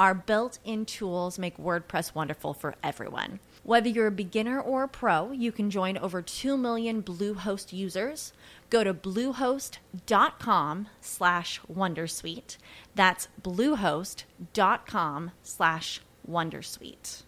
Our built in tools make WordPress wonderful for everyone. Whether you're a beginner or a pro, you can join over 2 million Bluehost users. Go to bluehost.com slash wondersuite. That's bluehost.com slash wondersuite.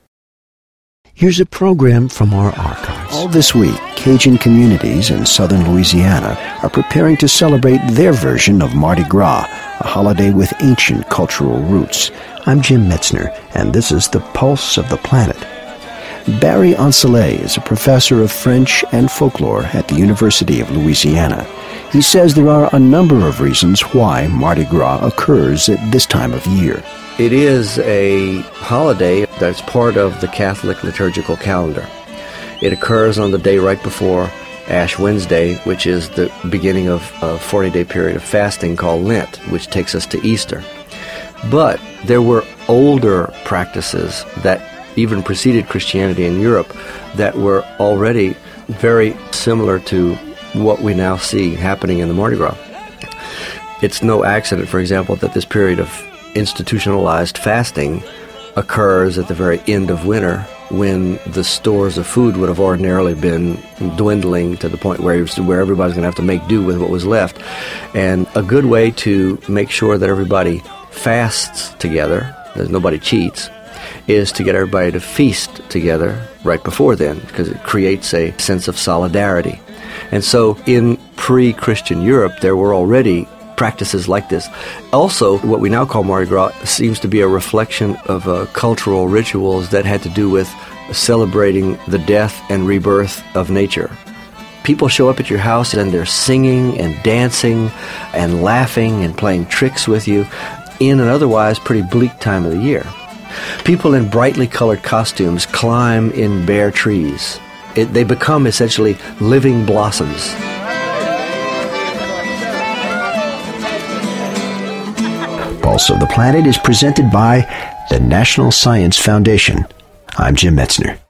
Here's a program from our archives. All this week, Cajun communities in southern Louisiana are preparing to celebrate their version of Mardi Gras, a holiday with ancient cultural roots. I'm Jim Metzner, and this is the Pulse of the Planet. Barry Ancelet is a professor of French and folklore at the University of Louisiana. He says there are a number of reasons why Mardi Gras occurs at this time of year. It is a holiday that's part of the Catholic liturgical calendar. It occurs on the day right before Ash Wednesday, which is the beginning of a 40 day period of fasting called Lent, which takes us to Easter. But there were older practices that even preceded Christianity in Europe that were already very similar to what we now see happening in the Mardi Gras. It's no accident, for example, that this period of institutionalized fasting occurs at the very end of winter when the stores of food would have ordinarily been dwindling to the point where, where everybody's going to have to make do with what was left. And a good way to make sure that everybody fasts together, that nobody cheats, is to get everybody to feast together right before then because it creates a sense of solidarity. And so in pre Christian Europe, there were already practices like this. Also, what we now call Mardi Gras seems to be a reflection of uh, cultural rituals that had to do with celebrating the death and rebirth of nature. People show up at your house and they're singing and dancing and laughing and playing tricks with you in an otherwise pretty bleak time of the year. People in brightly colored costumes climb in bare trees. It, they become essentially living blossoms. Pulse of the Planet is presented by the National Science Foundation. I'm Jim Metzner.